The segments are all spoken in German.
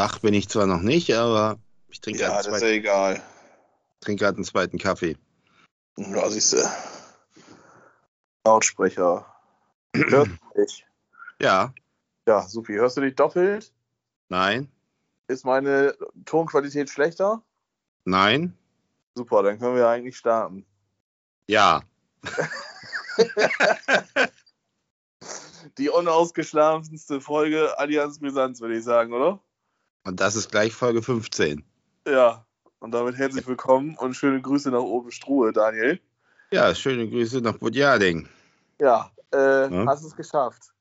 Wach bin ich zwar noch nicht, aber ich trinke Ja, gerade das einen, ja trinke gerade einen zweiten Kaffee. Ja, siehst du. Lautsprecher. Hörst du mich? Ja, Ja, Supi. Hörst du dich doppelt? nein, Ist meine Tonqualität schlechter? nein, Super, dann können wir eigentlich starten. ja. Die unausgeschlafenste Folge Allianz Brisanz, würde ich sagen, oder? Und das ist gleich Folge 15. Ja. Und damit herzlich willkommen und schöne Grüße nach oben Struhe, Daniel. Ja, schöne Grüße nach Budjading. Ja, äh, Ja. hast es geschafft.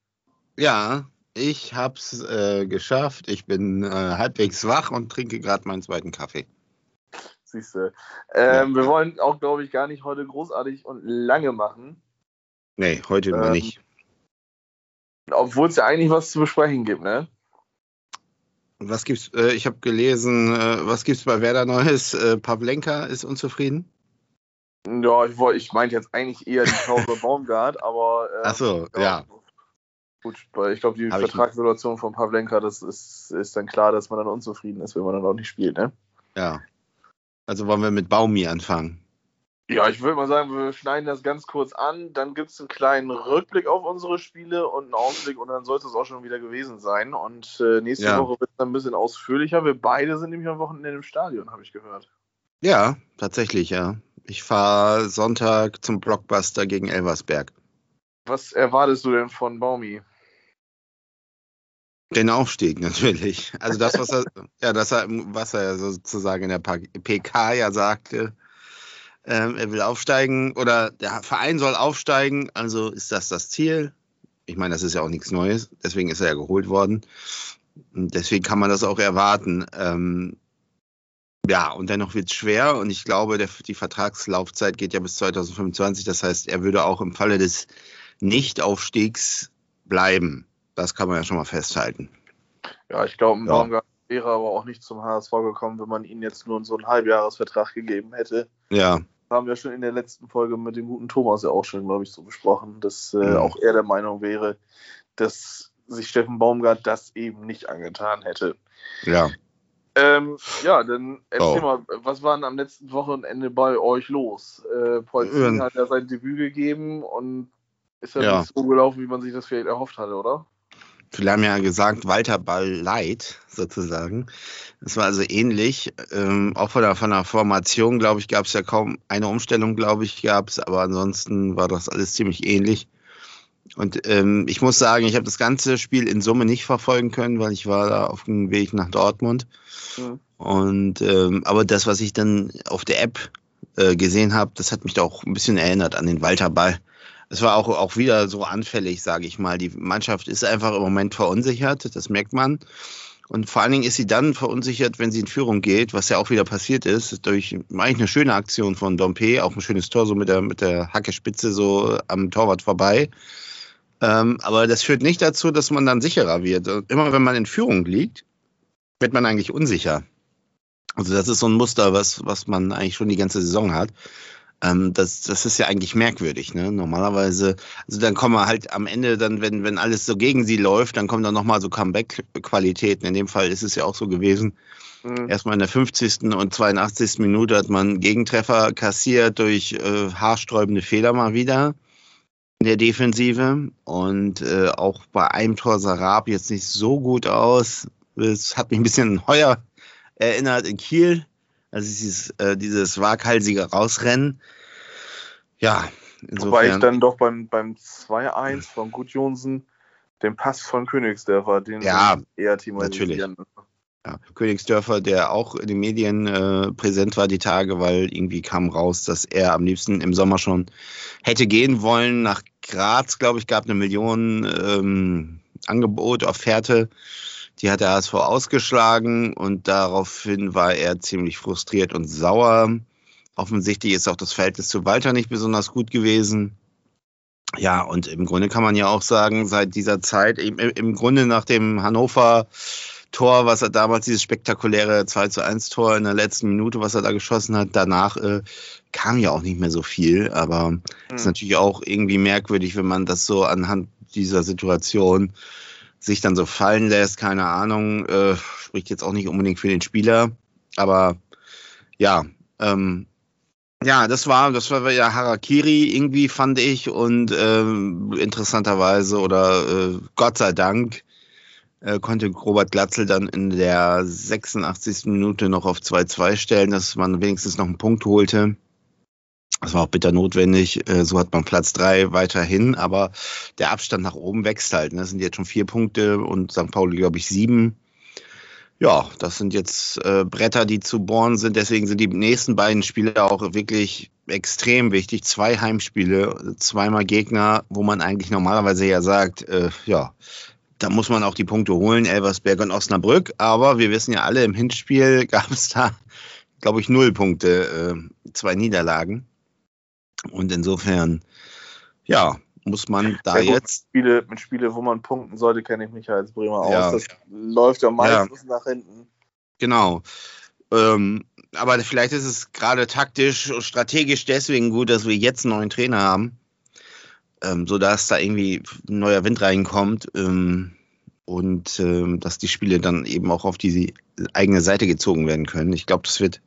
Ja, ich hab's äh, geschafft. Ich bin äh, halbwegs wach und trinke gerade meinen zweiten Kaffee. Siehst du. Ähm, Wir wollen auch, glaube ich, gar nicht heute großartig und lange machen. Nee, heute mal Ähm, nicht. Obwohl es ja eigentlich was zu besprechen gibt, ne? Was gibt's? Äh, ich habe gelesen, äh, was gibt's bei Werder Neues? Äh, Pavlenka ist unzufrieden. Ja, ich, ich meinte jetzt eigentlich eher die Pause Baumgart, aber. ähm, Ach so, ja. Gut, weil ich glaube, die Hab Vertragssituation von Pavlenka, das ist, ist dann klar, dass man dann unzufrieden ist, wenn man dann auch nicht spielt, ne? Ja. Also wollen wir mit Baumi anfangen. Ja, ich würde mal sagen, wir schneiden das ganz kurz an, dann gibt es einen kleinen Rückblick auf unsere Spiele und einen Ausblick und dann sollte es auch schon wieder gewesen sein. Und äh, nächste Ja. Woche wird es dann ein bisschen ausführlicher. Wir beide sind nämlich am Wochenende im Stadion, habe ich gehört. Ja, tatsächlich, ja. Ich fahre Sonntag zum Blockbuster gegen Elversberg. Was erwartest du denn von Baumi? Den Aufstieg natürlich. Also das, was er, ja, das, was er sozusagen in der PK ja sagte, ähm, er will aufsteigen oder der Verein soll aufsteigen, also ist das das Ziel. Ich meine, das ist ja auch nichts Neues, deswegen ist er ja geholt worden. Und deswegen kann man das auch erwarten. Ähm, ja, und dennoch wird es schwer und ich glaube, der, die Vertragslaufzeit geht ja bis 2025. Das heißt, er würde auch im Falle des Nichtaufstiegs bleiben. Das kann man ja schon mal festhalten. Ja, ich glaube, Ja. Baumgart wäre aber auch nicht zum HSV gekommen, wenn man ihm jetzt nur so einen Halbjahresvertrag gegeben hätte. Ja, haben wir schon in der letzten Folge mit dem guten Thomas ja auch schon, glaube ich, so besprochen, dass äh, Mhm. auch er der Meinung wäre, dass sich Steffen Baumgart das eben nicht angetan hätte. ja. Ähm, ja, dann erzähl Oh. mal, was war denn am letzten Wochenende bei euch los? Äh, Polzin Ähm. hat ja sein Debüt gegeben und ist ja, Ja. nicht so gelaufen, wie man sich das vielleicht erhofft hatte, oder? Viele haben ja gesagt, Walter Ball light sozusagen. Das war also ähnlich. Ähm, auch von der, von der Formation, glaube ich, gab es ja kaum eine Umstellung, glaube ich, gab es. Aber ansonsten war das alles ziemlich ähnlich. Und ähm, ich muss sagen, ich habe das ganze Spiel in Summe nicht verfolgen können, weil ich war da auf dem Weg nach Dortmund. Mhm. Und ähm, aber das, was ich dann auf der App äh, gesehen habe, das hat mich da auch ein bisschen erinnert an den Walter Ball. Es war auch, auch wieder so anfällig, sage ich mal. Die Mannschaft ist einfach im Moment verunsichert, das merkt man. Und vor allen Dingen ist sie dann verunsichert, wenn sie in Führung geht, was ja auch wieder passiert ist, durch eigentlich eine schöne Aktion von Dompe, auch ein schönes Tor so mit der, mit der Hackespitze so am Torwart vorbei. Ähm, aber das führt nicht dazu, dass man dann sicherer wird. Immer wenn man in Führung liegt, wird man eigentlich unsicher. Also das ist so ein Muster, was, was man eigentlich schon die ganze Saison hat. Ähm, das, das ist ja eigentlich merkwürdig. Ne? Normalerweise, also dann kommen wir halt am Ende, dann, wenn, wenn alles so gegen sie läuft, dann kommen dann nochmal so Comeback-Qualitäten. In dem Fall ist es ja auch so gewesen. Mhm. Erstmal in der 50. und 82. Minute hat man Gegentreffer kassiert durch äh, haarsträubende Fehler mal wieder in der Defensive. Und äh, auch bei einem Tor sah Raab jetzt nicht so gut aus. Es hat mich ein bisschen Heuer erinnert in Kiel. Also dieses, äh, dieses waghalsige Rausrennen. Ja, Wobei ich insofern. dann doch beim, beim 2-1 von Gudjonsen den Pass von Königsdörfer, den Ja, eher thematisieren. Ja, Königsdörfer, der auch in den Medien äh, präsent war die Tage, weil irgendwie kam raus, dass er am liebsten im Sommer schon hätte gehen wollen. Nach Graz, glaube ich, gab eine Million ähm, Angebot, Offerte. Die hat der HSV ausgeschlagen und daraufhin war er ziemlich frustriert und sauer. Offensichtlich ist auch das Verhältnis zu Walter nicht besonders gut gewesen. Ja, und im Grunde kann man ja auch sagen, seit dieser Zeit, im, im Grunde nach dem Hannover Tor, was er damals, dieses spektakuläre 2 zu 1 Tor in der letzten Minute, was er da geschossen hat, danach äh, kam ja auch nicht mehr so viel. Aber Hm. ist natürlich auch irgendwie merkwürdig, wenn man das so anhand dieser Situation sich dann so fallen lässt, keine Ahnung, äh, spricht jetzt auch nicht unbedingt für den Spieler, aber ja, ähm, ja, das war, das war ja Harakiri irgendwie, fand ich, und äh, interessanterweise oder äh, Gott sei Dank äh, konnte Robert Glatzel dann in der 86. Minute noch auf 2-2 stellen, dass man wenigstens noch einen Punkt holte. Das war auch bitter notwendig. Äh, so hat man Platz drei weiterhin, aber der Abstand nach oben wächst halt. Das ne? sind jetzt schon vier Punkte und St. Pauli, glaube ich, sieben. Ja, das sind jetzt äh, Bretter, die zu bohren sind. Deswegen sind die nächsten beiden Spiele auch wirklich extrem wichtig. Zwei Heimspiele, zweimal Gegner, wo man eigentlich normalerweise ja sagt, äh, ja, da muss man auch die Punkte holen, Elversberg und Osnabrück. Aber wir wissen ja alle, im Hinspiel gab es da, glaube ich, null Punkte, äh, zwei Niederlagen. Und insofern, ja, muss man da ja, jetzt. Spiele, mit Spiele, wo man punkten sollte, kenne ich mich als Bremer aus. Ja. Das läuft ja meistens ja. nach hinten. Genau. Ähm, aber vielleicht ist es gerade taktisch, strategisch deswegen gut, dass wir jetzt einen neuen Trainer haben, ähm, sodass da irgendwie ein neuer Wind reinkommt ähm, und ähm, dass die Spiele dann eben auch auf die eigene Seite gezogen werden können. Ich glaube, das wird,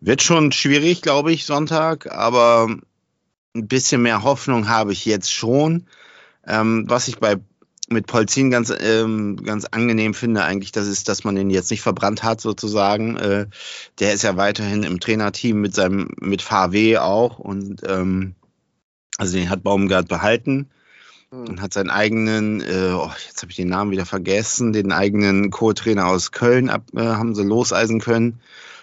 wird schon schwierig, glaube ich, Sonntag, aber ein bisschen mehr Hoffnung habe ich jetzt schon. Ähm, was ich bei mit Polzin ganz, ähm, ganz angenehm finde, eigentlich, das ist, dass man ihn jetzt nicht verbrannt hat, sozusagen. Äh, der ist ja weiterhin im Trainerteam mit seinem, mit VW auch und ähm, also den hat Baumgart behalten hm. und hat seinen eigenen, äh, oh, jetzt habe ich den Namen wieder vergessen, den eigenen Co-Trainer aus Köln ab, äh, haben sie loseisen können.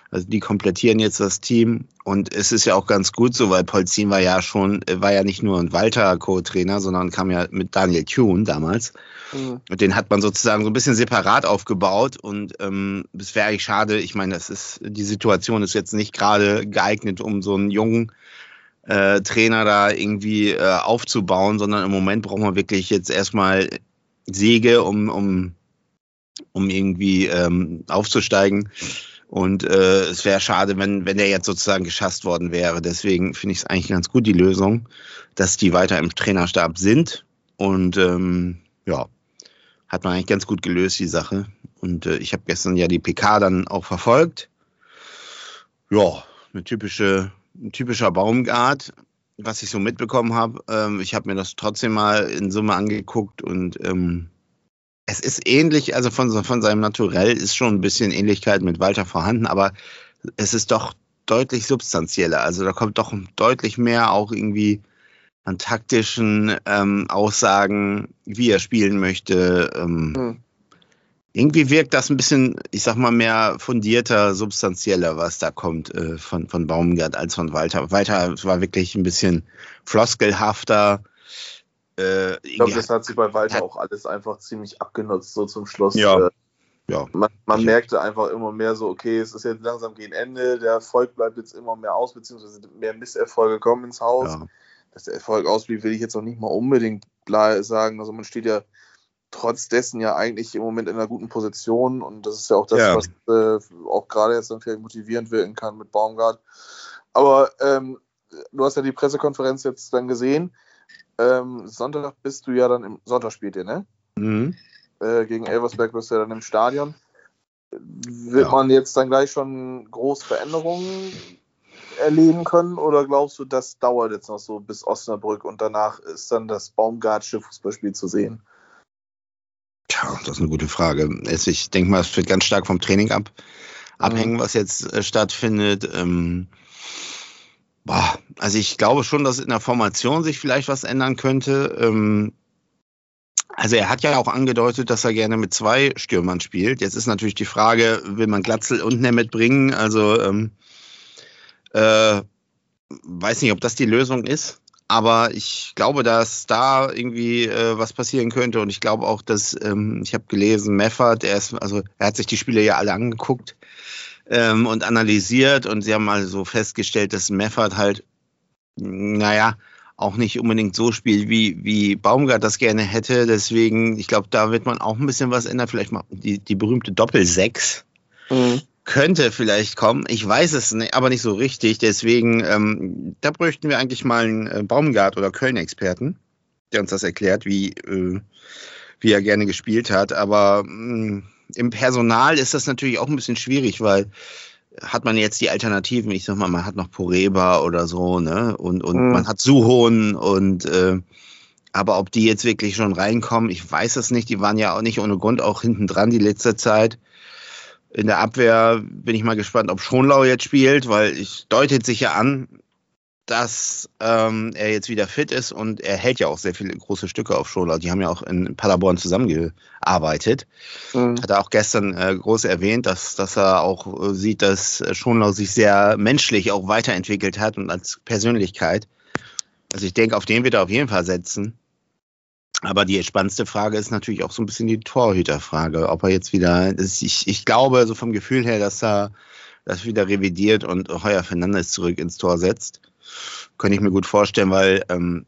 Also die komplettieren jetzt das Team und es ist ja auch ganz gut so, weil Polzin war ja schon, war ja nicht nur ein Walter Co-Trainer, sondern kam ja mit Daniel Thune damals. Mhm. Und den hat man sozusagen so ein bisschen separat aufgebaut und ähm, es wäre eigentlich schade. Ich meine, das ist, die Situation ist jetzt nicht gerade geeignet, um so einen jungen äh, Trainer da irgendwie äh, aufzubauen, sondern im Moment braucht man wirklich jetzt erstmal Siege, um, um, um irgendwie ähm, aufzusteigen. Und äh, es wäre schade, wenn, wenn der jetzt sozusagen geschasst worden wäre. Deswegen finde ich es eigentlich ganz gut, die Lösung, dass die weiter im Trainerstab sind. Und ähm, ja, hat man eigentlich ganz gut gelöst, die Sache. Und äh, ich habe gestern ja die PK dann auch verfolgt. Ja, eine typische, ein typischer Baumgart, was ich so mitbekommen habe. Ähm, ich habe mir das trotzdem mal in Summe angeguckt und ähm, es ist ähnlich, also von, von seinem Naturell ist schon ein bisschen Ähnlichkeit mit Walter vorhanden, aber es ist doch deutlich substanzieller. Also da kommt doch deutlich mehr auch irgendwie an taktischen ähm, Aussagen, wie er spielen möchte. Ähm, hm. Irgendwie wirkt das ein bisschen, ich sag mal, mehr fundierter, substanzieller, was da kommt äh, von, von Baumgart als von Walter. Walter war wirklich ein bisschen floskelhafter äh, ich glaube, das hat sich bei Walter auch alles einfach ziemlich abgenutzt, so zum Schluss. Ja. Äh, ja. Man, man merkte einfach immer mehr so, okay, es ist jetzt langsam gegen Ende, der Erfolg bleibt jetzt immer mehr aus, beziehungsweise mehr Misserfolge kommen ins Haus. Ja. Dass der Erfolg ausblieb, will ich jetzt noch nicht mal unbedingt sagen. Also man steht ja trotz dessen ja eigentlich im Moment in einer guten Position und das ist ja auch das, ja. was äh, auch gerade jetzt dann vielleicht motivierend wirken kann mit Baumgart. Aber ähm, du hast ja die Pressekonferenz jetzt dann gesehen ähm, Sonntag bist du ja dann im Sonntag spielt ihr, ne? Mhm. Äh, gegen Elversberg bist du ja dann im Stadion. Wird ja. man jetzt dann gleich schon große Veränderungen erleben können oder glaubst du, das dauert jetzt noch so bis Osnabrück und danach ist dann das Baumgartsche Fußballspiel zu sehen? Tja, das ist eine gute Frage. Ich denke mal, es wird ganz stark vom Training ab, abhängen, mhm. was jetzt äh, stattfindet. Ähm, Boah, also ich glaube schon, dass in der Formation sich vielleicht was ändern könnte. Ähm, also er hat ja auch angedeutet, dass er gerne mit zwei Stürmern spielt. Jetzt ist natürlich die Frage, will man Glatzel und Nemeth bringen? Also ähm, äh, weiß nicht, ob das die Lösung ist. Aber ich glaube, dass da irgendwie äh, was passieren könnte. Und ich glaube auch, dass, ähm, ich habe gelesen, Meffert, er ist, also er hat sich die Spiele ja alle angeguckt ähm, und analysiert und sie haben also festgestellt, dass Meffert halt, naja, auch nicht unbedingt so spielt, wie, wie Baumgart das gerne hätte. Deswegen, ich glaube, da wird man auch ein bisschen was ändern. Vielleicht mal die, die berühmte Doppel-Sechs. Mhm. Könnte vielleicht kommen. Ich weiß es nicht, aber nicht so richtig. Deswegen, ähm, da bräuchten wir eigentlich mal einen äh, Baumgart- oder Köln-Experten, der uns das erklärt, wie, äh, wie er gerne gespielt hat. Aber mh, mm, im Personal ist das natürlich auch ein bisschen schwierig, weil hat man jetzt die Alternativen, ich sag mal, man hat noch Poreba oder so, ne? Und, und mhm. man hat Suhon und äh, aber ob die jetzt wirklich schon reinkommen, ich weiß es nicht. Die waren ja auch nicht ohne Grund auch hinten dran die letzte Zeit. In der Abwehr bin ich mal gespannt, ob Schonlau jetzt spielt, weil es deutet sich ja an, dass ähm, er jetzt wieder fit ist und er hält ja auch sehr viele große Stücke auf Schola. Die haben ja auch in Paderborn zusammengearbeitet. Mhm. Hat er auch gestern äh, groß erwähnt, dass, dass er auch äh, sieht, dass Schonlau sich sehr menschlich auch weiterentwickelt hat und als Persönlichkeit. Also ich denke, auf den wird er auf jeden Fall setzen. Aber die spannendste Frage ist natürlich auch so ein bisschen die Torhüterfrage, ob er jetzt wieder, ich, ich glaube so vom Gefühl her, dass er das wieder revidiert und Heuer Fernandes zurück ins Tor setzt. Könnte ich mir gut vorstellen, weil ähm,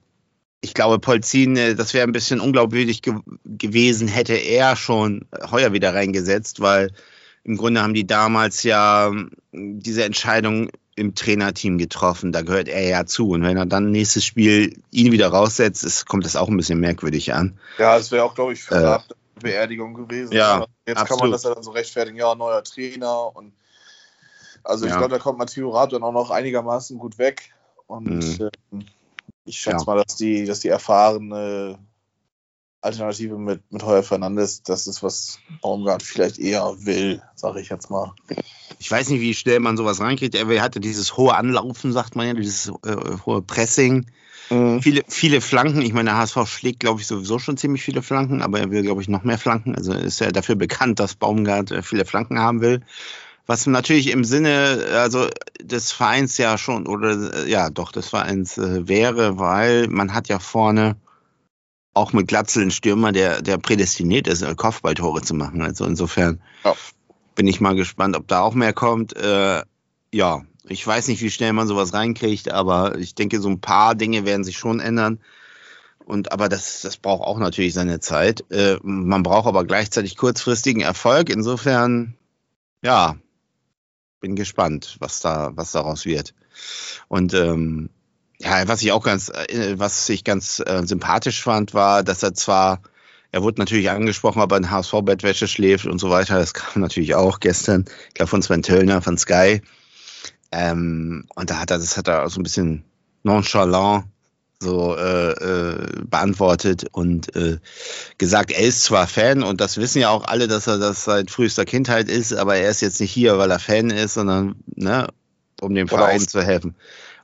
ich glaube, Polzin, äh, das wäre ein bisschen unglaubwürdig ge gewesen, hätte er schon Heuer wieder reingesetzt, weil im Grunde haben die damals ja ähm, diese Entscheidung im Trainerteam getroffen. Da gehört er ja zu. Und wenn er dann nächstes Spiel ihn wieder raussetzt, ist, kommt das auch ein bisschen merkwürdig an. Ja, es wäre auch, glaube ich, für äh, eine Beerdigung gewesen. Ja, Jetzt absolut. kann man das ja dann so rechtfertigen, ja, neuer Trainer. Und also ich ja. glaube, da kommt Matteo Rath dann auch noch einigermaßen gut weg. Und mhm. äh, ich schätze ja. mal, dass die, dass die erfahrene Alternative mit, mit Heuer Fernandes, das ist, was Baumgart vielleicht eher will, sage ich jetzt mal. Ich weiß nicht, wie schnell man sowas reinkriegt. Er hatte dieses hohe Anlaufen, sagt man ja, dieses äh, hohe Pressing. Mhm. Viele, viele Flanken. Ich meine, der HSV schlägt, glaube ich, sowieso schon ziemlich viele Flanken, aber er will, glaube ich, noch mehr Flanken. Also ist er dafür bekannt, dass Baumgart äh, viele Flanken haben will was natürlich im Sinne also des Vereins ja schon oder ja doch des Vereins äh, wäre, weil man hat ja vorne auch mit Glatzel einen Stürmer, der der prädestiniert ist, äh, Kopfballtore zu machen. Also insofern ja. bin ich mal gespannt, ob da auch mehr kommt. Äh, ja, ich weiß nicht, wie schnell man sowas reinkriegt, aber ich denke, so ein paar Dinge werden sich schon ändern. Und aber das, das braucht auch natürlich seine Zeit. Äh, man braucht aber gleichzeitig kurzfristigen Erfolg. Insofern, ja, bin gespannt, was da, was daraus wird. Und ähm, ja, was ich auch ganz, äh, was ich ganz äh, sympathisch fand, war, dass er zwar, er wurde natürlich angesprochen, ob er in HSV-Bettwäsche schläft und so weiter. Das kam natürlich auch gestern, ich glaube von Sven Töllner von Sky. Ähm, und da hat er, das hat er so ein bisschen nonchalant so äh, äh, beantwortet und äh, gesagt, er ist zwar Fan und das wissen ja auch alle, dass er das seit frühester Kindheit ist, aber er ist jetzt nicht hier, weil er Fan ist, sondern ne, um dem Verein zu helfen.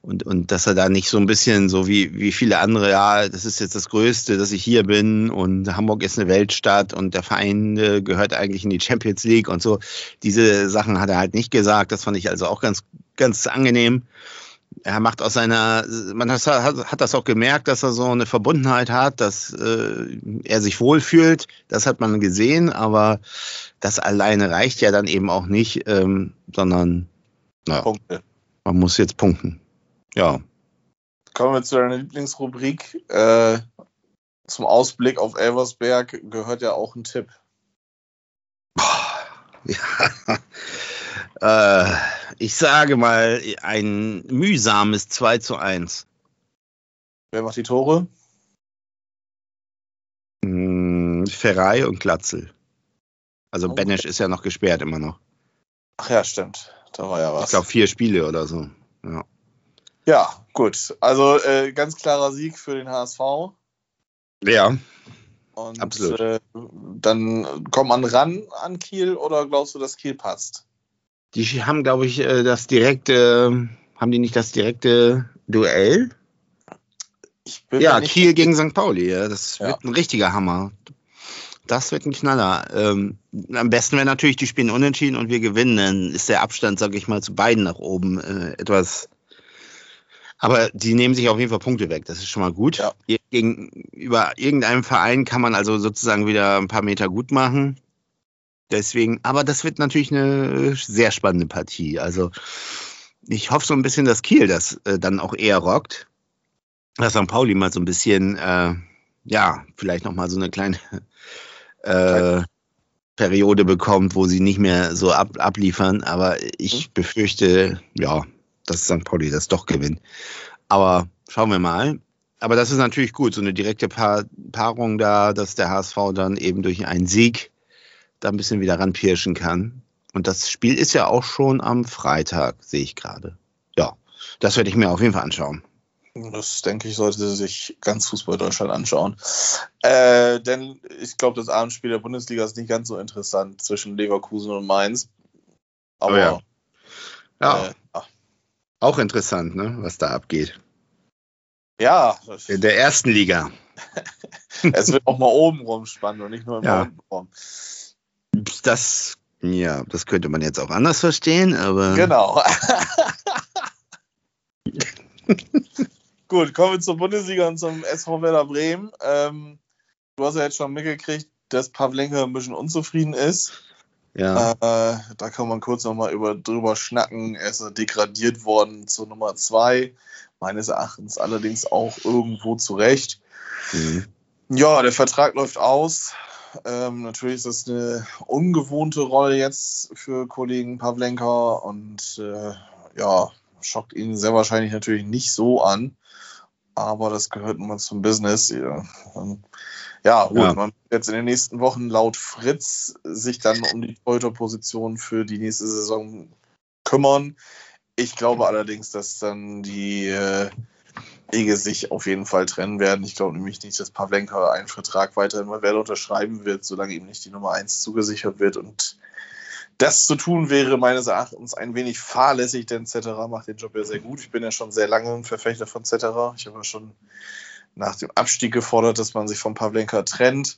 Und, und dass er da nicht so ein bisschen so wie, wie viele andere, ja, das ist jetzt das Größte, dass ich hier bin und Hamburg ist eine Weltstadt und der Verein äh, gehört eigentlich in die Champions League und so. Diese Sachen hat er halt nicht gesagt. Das fand ich also auch ganz, ganz angenehm er macht aus seiner, man hat, hat, das auch gemerkt, dass er so eine Verbundenheit hat, dass äh, er sich wohlfühlt. Das hat man gesehen, aber das alleine reicht ja dann eben auch nicht, ähm, sondern naja, Punkte. man muss jetzt punkten. Ja. Kommen wir zu deiner Lieblingsrubrik. Äh, zum Ausblick auf Elversberg gehört ja auch ein Tipp. Ja. Äh, ich sage mal ein mühsames 2 zu 1. Wer macht die Tore? Hm, Ferrei und Glatzel. Also oh. Benesch ist ja noch gesperrt immer noch. Ach ja, stimmt. Da war ja was. Ich glaube vier Spiele oder so. Ja, ja gut. Also äh, ganz klarer Sieg für den HSV. Ja. Und absolut. Äh, dann kommt man ran an Kiel oder glaubst du, dass Kiel passt? Die haben, glaube ich, äh, das direkte, haben die nicht das direkte Duell? ja, Kiel gegen St. Pauli. Ja. Das ja. wird ein richtiger Hammer. Das wird ein Knaller. Ähm, am besten wäre natürlich, die spielen unentschieden und wir gewinnen. Dann ist der Abstand, sage ich mal, zu beiden nach oben äh, etwas. Aber die nehmen sich auf jeden Fall Punkte weg. Das ist schon mal gut. Ja. Gegenüber irgendeinem Verein kann man also sozusagen wieder ein paar Meter gut machen. Deswegen, aber das wird natürlich eine sehr spannende Partie. Also ich hoffe so ein bisschen, dass Kiel das äh, dann auch eher rockt. Dass St. Pauli mal so ein bisschen, äh, ja, vielleicht nochmal so eine kleine äh, Periode bekommt, wo sie nicht mehr so ab, abliefern. Aber ich mhm. befürchte, ja, dass St. Pauli das doch gewinnt. Aber schauen wir mal. aber das ist natürlich gut, so eine direkte pa Paarung da, dass der HSV dann eben durch einen Sieg da ein bisschen wieder ranpirschen kann. Und das Spiel ist ja auch schon am Freitag, sehe ich gerade. Ja, das werde ich mir auf jeden Fall anschauen. Das denke ich, sollte sich ganz Fußball Deutschland anschauen. Äh, denn ich glaube, das Abendspiel der Bundesliga ist nicht ganz so interessant zwischen Leverkusen und Mainz. Aber oh ja. Ja. Äh, auch interessant, ne, was da abgeht. Ja. In der ersten Liga. es wird auch mal oben rum spannend und nicht nur im ja. Raum. Das, ja, das könnte man jetzt auch anders verstehen, aber. Genau. Gut, kommen wir zur Bundesliga und zum SV Werder Bremen. Ähm, du hast ja jetzt schon mitgekriegt, dass Pavlenka ein bisschen unzufrieden ist. Ja. Äh, da kann man kurz nochmal über, drüber schnacken. Er ist degradiert worden zur Nummer 2. Meines Erachtens allerdings auch irgendwo zurecht. Mhm. Ja, der Vertrag läuft aus. Ähm, natürlich ist das eine ungewohnte Rolle jetzt für Kollegen Pavlenka und äh, ja, schockt ihn sehr wahrscheinlich natürlich nicht so an. Aber das gehört nun mal zum Business. Ja. Und ja, gut, ja. man wird jetzt in den nächsten Wochen laut Fritz sich dann um die Torhüterposition für die nächste Saison kümmern. Ich glaube allerdings, dass dann die äh, Wege sich auf jeden Fall trennen werden. Ich glaube nämlich nicht, dass Pavlenka einen Vertrag weiterhin bei Werder unterschreiben wird, solange ihm nicht die Nummer 1 zugesichert wird. Und das zu tun wäre meines Erachtens ein wenig fahrlässig, denn Zetterer macht den Job ja sehr gut. Ich bin ja schon sehr lange ein Verfechter von Zetterer. Ich habe ja schon nach dem Abstieg gefordert, dass man sich von Pavlenka trennt.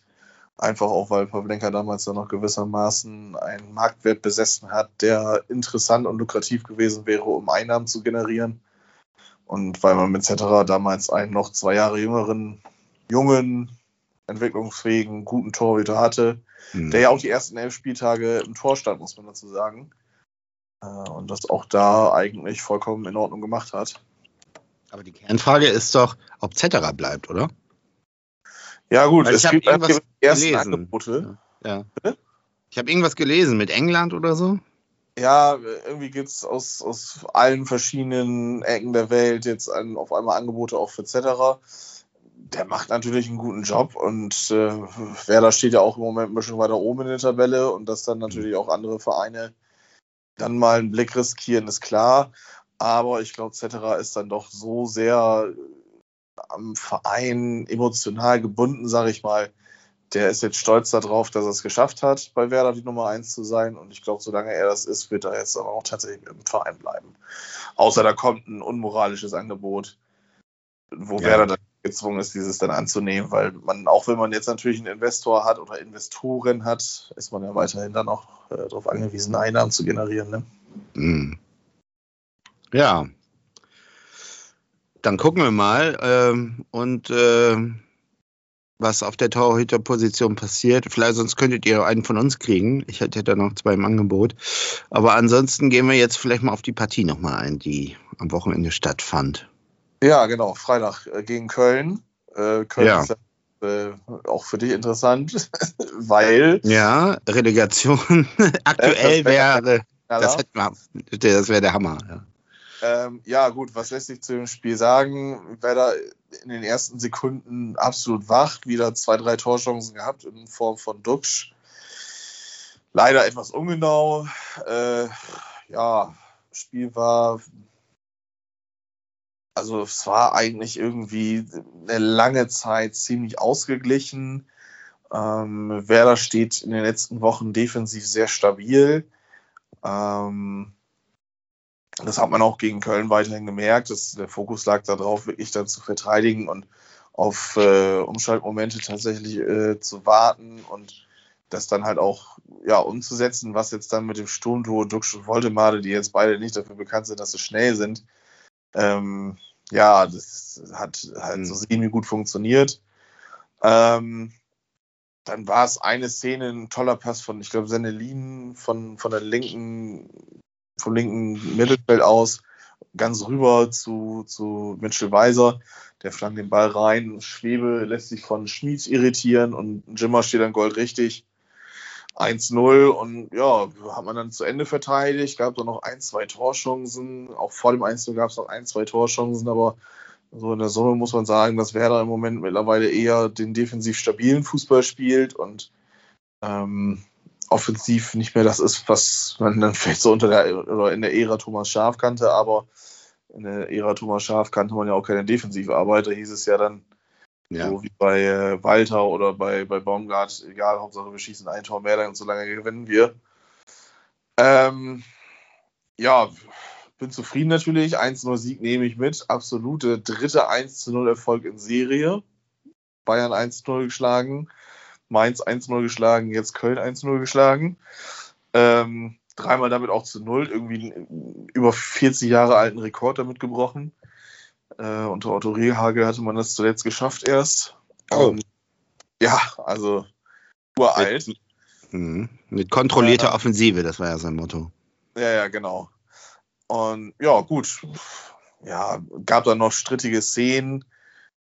Einfach auch, weil Pavlenka damals dann noch gewissermaßen einen Marktwert besessen hat, der interessant und lukrativ gewesen wäre, um Einnahmen zu generieren. Und weil man mit Cetera damals einen noch zwei Jahre jüngeren, jungen, entwicklungsfähigen, guten Torhüter hatte, mhm. der ja auch die ersten elf Spieltage im Tor stand, muss man dazu sagen. Äh, und das auch da eigentlich vollkommen in Ordnung gemacht hat. Aber die Kernfrage ist doch, ob Zetterer bleibt, oder? Ja, gut, Weil es gibt irgendwas ersten gelesen. Angebote. Ja. ja. Ich habe irgendwas gelesen mit England oder so. Ja, irgendwie gibt es aus, aus allen verschiedenen Ecken der Welt jetzt ein, auf einmal Angebote auch für Zetterer. Der macht natürlich einen guten Job und äh, Werder steht ja auch im Moment ein bisschen weiter oben in der Tabelle und dass dann natürlich auch andere Vereine dann mal einen Blick riskieren, ist klar. Aber ich glaube, Cetera ist dann doch so sehr am Verein emotional gebunden, sage ich mal. Der ist jetzt stolz darauf, dass er es geschafft hat, bei Werder die Nummer 1 zu sein. Und ich glaube, solange er das ist, wird er jetzt aber auch tatsächlich im Verein bleiben. Außer da kommt ein unmoralisches Angebot, wo ja. Werder dann gezwungen ist, dieses dann anzunehmen, weil man, auch wenn man jetzt natürlich einen Investor hat oder Investoren hat, ist man ja weiterhin dann auch äh, darauf angewiesen, Einnahmen zu generieren. Ne? Mhm. Ja. Dann gucken wir mal ähm, und äh, was auf der Torhüterposition passiert. Vielleicht sonst könntet ihr einen von uns kriegen. Ich hätte da noch zwei im Angebot. Aber ansonsten gehen wir jetzt vielleicht mal auf die Partie nochmal ein, die am Wochenende stattfand. Ja, genau. Freitag äh, gegen Köln. Äh, Köln ja. ist äh, auch für dich interessant, weil. Ja, Relegation aktuell wäre. Das, das wäre der Hammer. Ja. Ähm, ja, gut, was lässt sich zu dem Spiel sagen? Werder in den ersten Sekunden absolut wach, wieder zwei, drei Torchancen gehabt in Form von Duxch. Leider etwas ungenau. Äh, ja, Spiel war. Also, es war eigentlich irgendwie eine lange Zeit ziemlich ausgeglichen. Ähm, Werder steht in den letzten Wochen defensiv sehr stabil. Ähm, das hat man auch gegen Köln weiterhin gemerkt. Dass der Fokus lag darauf, wirklich dann zu verteidigen und auf äh, Umschaltmomente tatsächlich äh, zu warten und das dann halt auch ja, umzusetzen, was jetzt dann mit dem Sturmduo Dux und Voltemade, die jetzt beide nicht dafür bekannt sind, dass sie schnell sind, ähm, ja, das hat halt so mhm. semi gut funktioniert. Ähm, dann war es eine Szene, ein toller Pass von, ich glaube, Senelin von, von der linken vom linken Mittelfeld aus ganz rüber zu, zu Mitchell Weiser. Der flankt den Ball rein. Schwebe lässt sich von Schmieds irritieren und Jimmer steht dann Gold richtig. 1-0 und ja, hat man dann zu Ende verteidigt. Gab dann noch ein, zwei Torchancen. Auch vor dem 1-0 gab es noch ein, zwei Torchancen, aber So in der Summe muss man sagen, dass Werder im Moment mittlerweile eher den defensiv stabilen Fußball spielt und ähm, offensiv nicht mehr das ist, was man dann vielleicht so unter der oder in der Ära Thomas Schaf kannte, aber in der Ära Thomas Schaf kannte man ja auch keine defensive Arbeit. Da hieß es ja dann, ja. so wie bei äh, Walter oder bei, bei Baumgart, egal, Hauptsache wir schießen ein Tor mehr, dann so lange gewinnen wir. Ähm, ja, bin zufrieden natürlich. 1-0 Sieg nehme ich mit. Absolute dritte 1-0 Erfolg in Serie. Bayern 1-0 geschlagen. Mainz 1-0 geschlagen, jetzt Köln 1-0 geschlagen. Ähm, dreimal damit auch zu Null, irgendwie einen über 40 Jahre alten Rekord damit gebrochen. Äh, unter Otto Rehagel hatte man das zuletzt geschafft erst. Oh. Ähm, ja, also uralt. Mit, mh, mit kontrollierter äh, Offensive, das war ja sein Motto. Ja, ja, genau. Und ja, gut. Ja, gab dann noch strittige Szenen.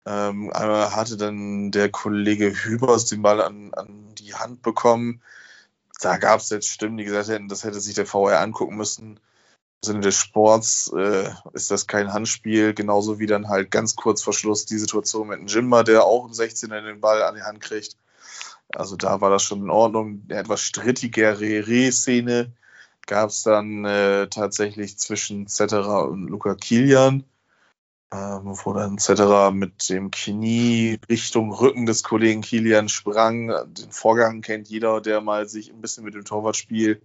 Ähm, einmal hatte dann der Kollege Hübers den Ball an, an die Hand bekommen. Da gab es jetzt Stimmen, die gesagt hätten, das hätte sich der VR angucken müssen. Im Sinne des Sports äh, ist das kein Handspiel, genauso wie dann halt ganz kurz vor Schluss die Situation mit dem Jimmer, der auch im 16er den Ball an die Hand kriegt. Also da war das schon in Ordnung. Eine etwas strittigere Re-Szene gab es dann äh, tatsächlich zwischen Zetterer und Luca Kilian ähm, wo dann etc. mit dem Knie Richtung Rücken des Kollegen Kilian sprang. Den Vorgang kennt jeder, der mal sich ein bisschen mit dem Torwartspiel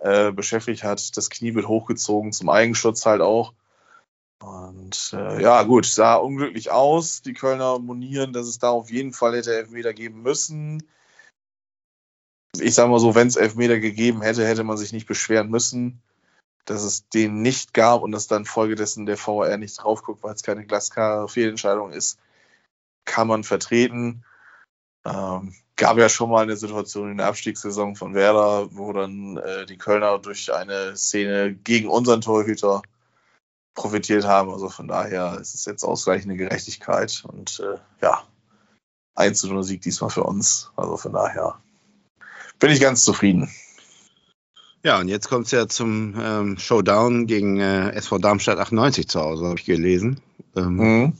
äh, beschäftigt hat. Das Knie wird hochgezogen, zum Eigenschutz halt auch. Und äh, ja, gut, sah unglücklich aus. Die Kölner monieren, dass es da auf jeden Fall hätte Elfmeter geben müssen. Ich sage mal so, wenn es Elfmeter gegeben hätte, hätte man sich nicht beschweren müssen dass es den nicht gab und dass dann folgedessen der VR nicht drauf guckt, weil es keine glasklare Fehlentscheidung ist, kann man vertreten. Ähm, gab ja schon mal eine Situation in der Abstiegssaison von Werder, wo dann äh, die Kölner durch eine Szene gegen unseren Torhüter profitiert haben. Also von daher ist es jetzt ausgleichende Gerechtigkeit und äh, ja, 1 zu 0 Sieg diesmal für uns. Also von daher bin ich ganz zufrieden. Ja, und jetzt kommt es ja zum ähm, Showdown gegen äh, SV Darmstadt 98 zu Hause, habe ich gelesen. Ähm, mhm.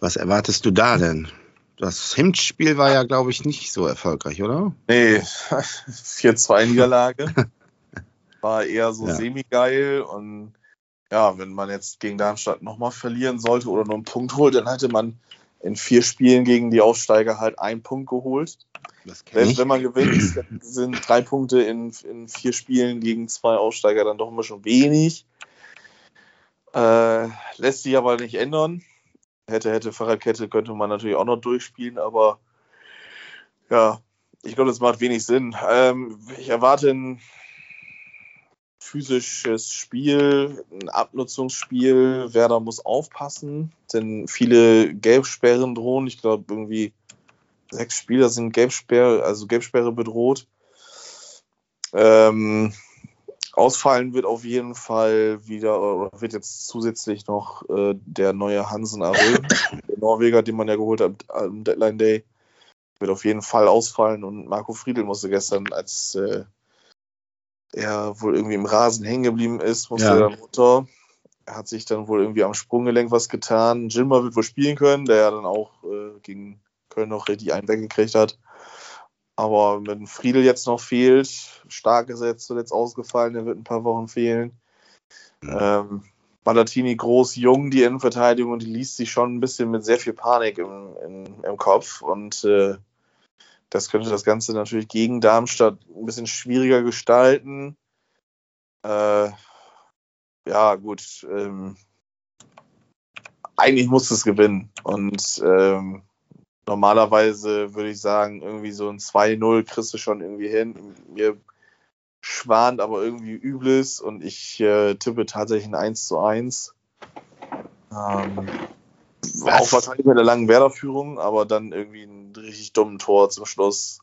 Was erwartest du da denn? Das Hemdspiel war ja, glaube ich, nicht so erfolgreich, oder? Nee, 4-2-Niederlage. war eher so ja. semi-geil. Und ja, wenn man jetzt gegen Darmstadt nochmal verlieren sollte oder nur einen Punkt holt, dann hätte man in vier Spielen gegen die Aufsteiger halt einen Punkt geholt. Selbst wenn man gewinnt, sind drei Punkte in, in vier Spielen gegen zwei Aufsteiger dann doch immer schon wenig. Äh, lässt sich aber nicht ändern. Hätte, hätte, Fahrradkette könnte man natürlich auch noch durchspielen, aber ja, ich glaube, das macht wenig Sinn. Ähm, ich erwarte ein physisches Spiel, ein Abnutzungsspiel. Werder muss aufpassen, denn viele Gelbsperren drohen. Ich glaube, irgendwie sechs Spieler sind Gelbsperre, also Gelbsperre bedroht. Ähm, ausfallen wird auf jeden Fall wieder, oder wird jetzt zusätzlich noch äh, der neue Hansen Arö, der Norweger, den man ja geholt hat am Deadline Day, wird auf jeden Fall ausfallen und Marco Friedl musste gestern, als äh, er wohl irgendwie im Rasen hängen geblieben ist, musste ja. er dann runter. Er hat sich dann wohl irgendwie am Sprunggelenk was getan. Jimmer wird wohl spielen können, der ja dann auch äh, gegen Köln noch richtig einen weggekriegt hat. Aber wenn Friedel jetzt noch fehlt, stark ist er jetzt zuletzt ausgefallen, der wird ein paar Wochen fehlen. Ja. Ähm, Ballatini groß, jung, die Innenverteidigung, und die liest sich schon ein bisschen mit sehr viel Panik im, im, im Kopf. Und äh, das könnte das Ganze natürlich gegen Darmstadt ein bisschen schwieriger gestalten. Äh, ja, gut. Ähm, eigentlich muss es gewinnen. Und ähm, normalerweise würde ich sagen, irgendwie so ein 2-0 kriegst du schon irgendwie hin. Mir schwant aber irgendwie Übles und ich äh, tippe tatsächlich ein 1 zu 1. Ähm, auch wahrscheinlich mit einer langen Werderführung, aber dann irgendwie ein richtig dummen Tor zum Schluss.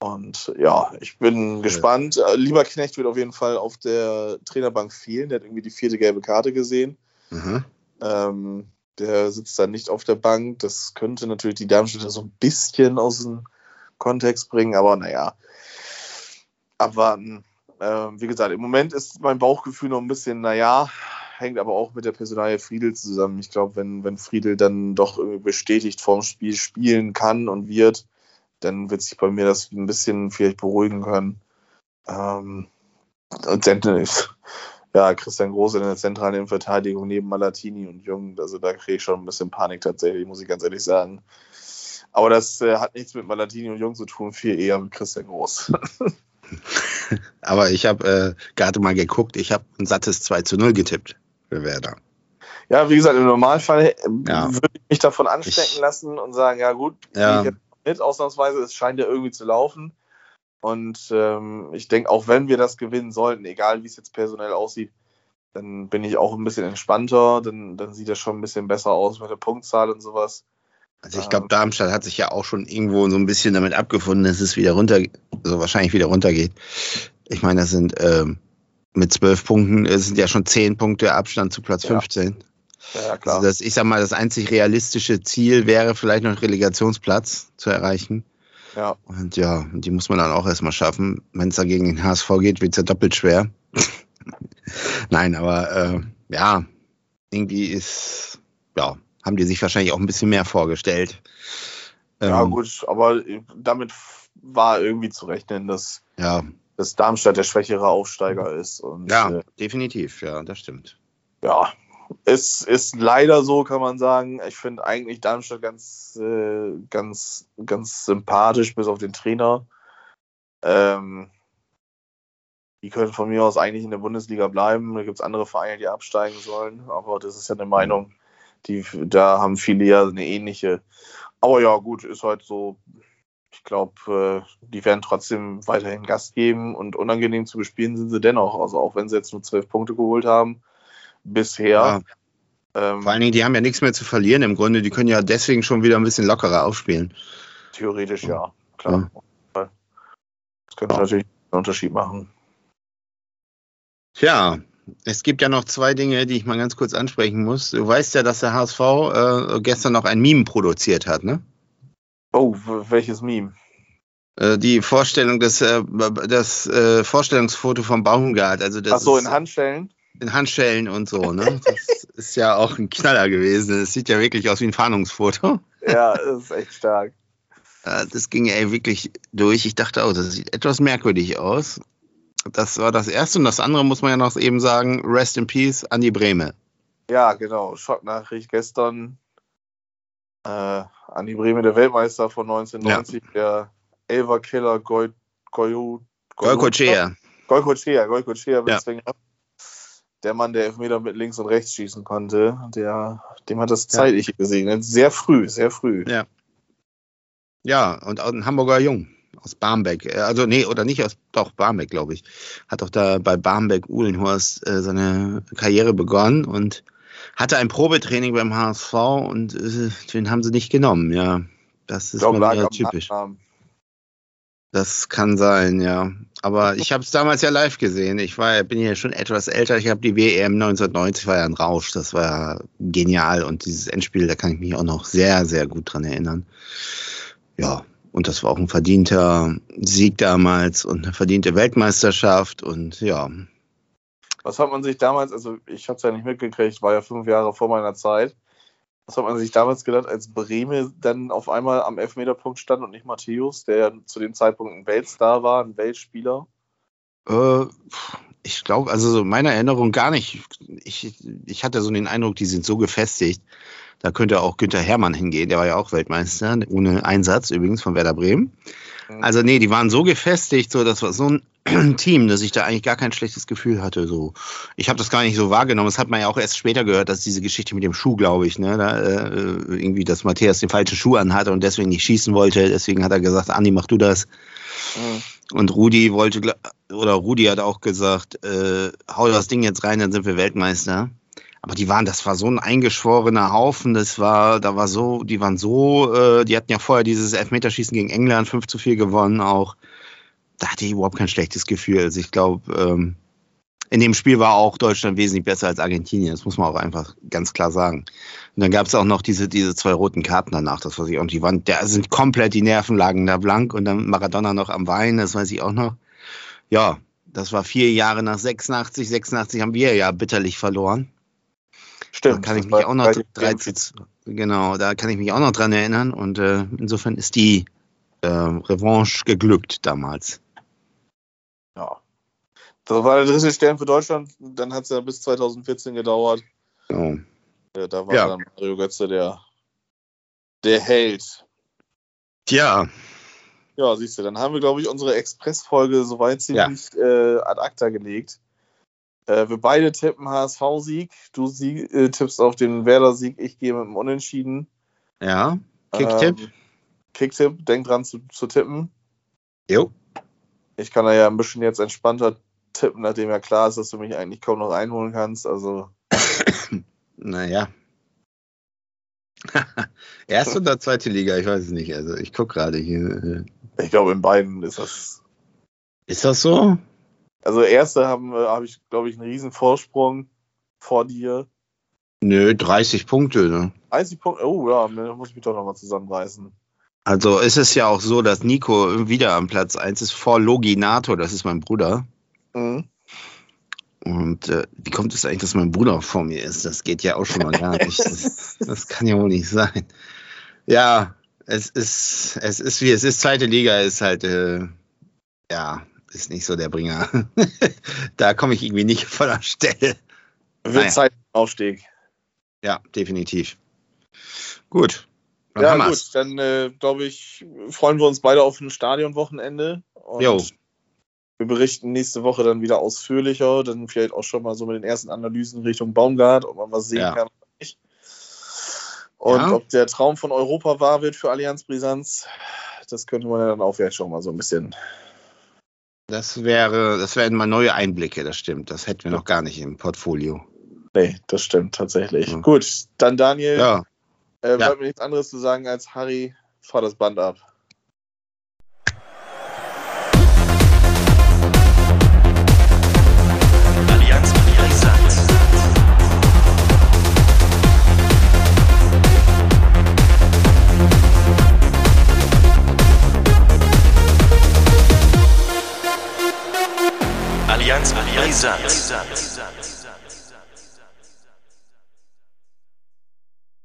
Und ja, ich bin gespannt. Ja. Äh, Lieberknecht wird auf jeden Fall auf der Trainerbank fehlen. Der hat irgendwie die vierte gelbe Karte gesehen. Mhm. Ähm, der sitzt da nicht auf der Bank. Das könnte natürlich die Darmstädter so ein bisschen aus dem Kontext bringen, aber naja, abwarten. Ähm, wie gesagt, im Moment ist mein Bauchgefühl noch ein bisschen, naja, hängt aber auch mit der Personalie Friedel zusammen. Ich glaube, wenn, wenn Friedel dann doch bestätigt vorm Spiel spielen kann und wird, dann wird sich bei mir das ein bisschen vielleicht beruhigen können. Ähm, und ja, Christian Groß in der zentralen Verteidigung neben Malatini und Jung, also da kriege ich schon ein bisschen Panik tatsächlich, muss ich ganz ehrlich sagen. Aber das äh, hat nichts mit Malatini und Jung zu tun, viel eher mit Christian Groß. Aber ich habe äh, gerade mal geguckt, ich habe ein sattes 2 zu 0 getippt für Werder. Ja, wie gesagt, im Normalfall äh, ja. würde ich mich davon anstecken ich, lassen und sagen, ja gut, ja. ich jetzt mit, ausnahmsweise, es scheint ja irgendwie zu laufen. Und ähm, ich denke, auch wenn wir das gewinnen sollten, egal wie es jetzt personell aussieht, dann bin ich auch ein bisschen entspannter, dann, dann sieht das schon ein bisschen besser aus mit der Punktzahl und sowas. Also ich glaube. Darmstadt hat sich ja auch schon irgendwo so ein bisschen damit abgefunden, dass es wieder runter, so wahrscheinlich wieder runtergeht. Ich meine, das sind ähm, mit zwölf Punkten, es sind ja schon zehn Punkte Abstand zu Platz ja. 15. Ja, klar. Also das, ich sag mal, das einzig realistische Ziel wäre vielleicht noch Relegationsplatz zu erreichen. Ja. Und ja, die muss man dann auch erstmal schaffen. Wenn es da gegen den HSV geht, wird es ja doppelt schwer. Nein, aber äh, ja, irgendwie ist, ja, haben die sich wahrscheinlich auch ein bisschen mehr vorgestellt. Ja, ähm, gut, aber damit war irgendwie zu rechnen, dass, ja. Dass Darmstadt der schwächere Aufsteiger ist. Und, ja, äh, definitiv, ja, das stimmt. Ja, es ist leider so, kann man sagen. Ich finde eigentlich Darmstadt ganz, äh, ganz, ganz sympathisch, bis auf den Trainer. Ähm, die können von mir aus eigentlich in der Bundesliga bleiben. Da gibt es andere Vereine, die absteigen sollen. Aber das ist ja eine Meinung, die, da haben viele ja eine ähnliche. Aber ja, gut, ist halt so. Ich glaube, äh, die werden trotzdem weiterhin Gast geben und unangenehm zu bespielen sind sie dennoch. Also auch wenn sie jetzt nur zwölf Punkte geholt haben, bisher. Ja. Ähm, Vor allen Dingen, die haben ja nichts mehr zu verlieren im Grunde. Die können ja deswegen schon wieder ein bisschen lockerer aufspielen. Theoretisch ja, klar. Ja. Das könnte ja. natürlich einen Unterschied machen. Tja, es gibt ja noch zwei Dinge, die ich mal ganz kurz ansprechen muss. Du weißt ja, dass der HSV äh, gestern noch ein Meme produziert hat, ne? Oh, welches Meme? Äh, die Vorstellung, das, äh, das äh, Vorstellungsfoto vom Baumgart. Also das Ach so, in Handschellen? In Handschellen und so, ne? Das ist ja auch ein Knaller gewesen. Das sieht ja wirklich aus wie ein Fahndungsfoto. Ja, das ist echt stark. Das ging ja wirklich durch. Ich dachte auch, das sieht etwas merkwürdig aus. Das war das erste und das andere muss man ja noch eben sagen, Rest in Peace, Andi Breme. Ja, genau, Schocknachricht gestern. Äh, Andi Breme, der Weltmeister von 1990, ja. der Elver-Killer Goy, Goy, Goycochea. Goycochea, Goycochea ja. Der Mann, der Elfmeter mit links und rechts schießen konnte, der, dem hat das zeitlich ja. gesegnet. Sehr früh, sehr früh. Ja. Ja, und ein Hamburger Jung aus Barmbek, äh, also nee, oder nicht aus, doch Barmbek, glaube ich, hat doch da bei Barmbek Uhlenhorst äh, seine Karriere begonnen und hatte ein Probetraining beim HSV und äh, den haben sie nicht genommen, ja. Das ist mal wieder typisch. Das kann sein, ja. Aber ich habe es damals ja live gesehen. Ich war, bin ja schon etwas älter. Ich habe die WM 1990 war ja ein Rausch. Das war ja genial und dieses Endspiel, da kann ich mich auch noch sehr, sehr gut dran erinnern. Ja, und das war auch ein verdienter Sieg damals und eine verdiente Weltmeisterschaft und ja. Was hat man sich damals, also ich habe es ja nicht mitgekriegt, war ja fünf Jahre vor meiner Zeit. Was hat man sich damals gedacht, als Breme dann auf einmal am Elfmeterpunkt stand und nicht Matthäus, der zu dem Zeitpunkt ein Weltstar war, ein Weltspieler? Äh, ich glaube, also so meiner Erinnerung gar nicht. Ich, ich hatte so den Eindruck, die sind so gefestigt. Da könnte auch Günther Hermann hingehen, der war ja auch Weltmeister, ohne Einsatz übrigens von Werder Bremen. Mhm. Also nee, die waren so gefestigt, so das war so ein Team, dass ich da eigentlich gar kein schlechtes Gefühl hatte. So, ich habe das gar nicht so wahrgenommen. Das hat man ja auch erst später gehört, dass diese Geschichte mit dem Schuh, glaube ich, ne, da, äh, irgendwie, dass Matthias den falschen Schuh anhatte und deswegen nicht schießen wollte. Deswegen hat er gesagt, Andi, mach du das. Mhm. Und Rudi wollte, oder Rudi hat auch gesagt, äh, hau das Ding jetzt rein, dann sind wir Weltmeister. Aber die waren, das war so ein eingeschworener Haufen, das war, da war so, die waren so, äh, die hatten ja vorher dieses Elfmeterschießen gegen England 5 zu 4 gewonnen auch. Da hatte ich überhaupt kein schlechtes Gefühl. Also ich glaube, ähm, in dem Spiel war auch Deutschland wesentlich besser als Argentinien. Das muss man auch einfach ganz klar sagen. Und dann gab es auch noch diese, diese zwei roten Karten danach, das weiß ich auch. Und die waren, da sind komplett die Nerven lagen da blank und dann Maradona noch am Wein, das weiß ich auch noch. Ja, das war vier Jahre nach 86. 86 haben wir ja bitterlich verloren. Stimmt. Da kann ich mich auch noch 3 zu, genau, da kann ich mich auch noch dran erinnern und äh, insofern ist die äh, Revanche geglückt damals. Ja. Das war der dritte Stern für Deutschland, dann hat es ja bis 2014 gedauert. Oh. Ja, da war ja. dann Mario Götze der, der Held. Tja. Ja, siehst du, dann haben wir, glaube ich, unsere Express-Folge soweit ziemlich ja. äh, ad acta gelegt. Äh, wir beide tippen HSV-Sieg. Du sieg, äh, tippst auf den Werder-Sieg. Ich gehe mit dem Unentschieden. Ja, Kicktipp. Ähm, Kicktipp, denk dran zu, zu tippen. Jo. Ich kann da ja ein bisschen jetzt entspannter tippen, nachdem ja klar ist, dass du mich eigentlich kaum noch einholen kannst. Also. naja. Erste oder zweite Liga, ich weiß es nicht. Also ich gucke gerade hier. Ich glaube, in beiden ist das. Ist das so? Also erste haben äh, habe ich, glaube ich, einen riesen Vorsprung vor dir. Nö, 30 Punkte, ne? 30 Punkte, oh ja, da muss ich mich doch nochmal zusammenreißen. Also ist es ja auch so, dass Nico wieder am Platz 1 ist vor Loginato, das ist mein Bruder. Mhm. Und äh, wie kommt es eigentlich, dass mein Bruder vor mir ist? Das geht ja auch schon mal gar nicht. Das, das kann ja wohl nicht sein. Ja, es ist, es ist wie es ist. Zweite Liga ist halt, äh, ja, ist nicht so der Bringer. da komme ich irgendwie nicht von der Stelle. Wird naja. Zeit Aufstieg. Ja, definitiv. Gut. Dann ja, gut, dann äh, glaube ich, freuen wir uns beide auf ein Stadionwochenende. Jo. Wir berichten nächste Woche dann wieder ausführlicher, dann vielleicht auch schon mal so mit den ersten Analysen Richtung Baumgart, ob man was sehen ja. kann oder nicht. Und ja. ob der Traum von Europa wahr wird für Allianz Brisanz, das könnte man ja dann auch vielleicht schon mal so ein bisschen. Das wäre, das wären mal neue Einblicke, das stimmt. Das hätten wir noch gar nicht im Portfolio. Nee, das stimmt tatsächlich. Ja. Gut, dann Daniel. Ja. Äh, bleibt mir nichts anderes zu sagen als Harry, fahr das Band ab. Brisant.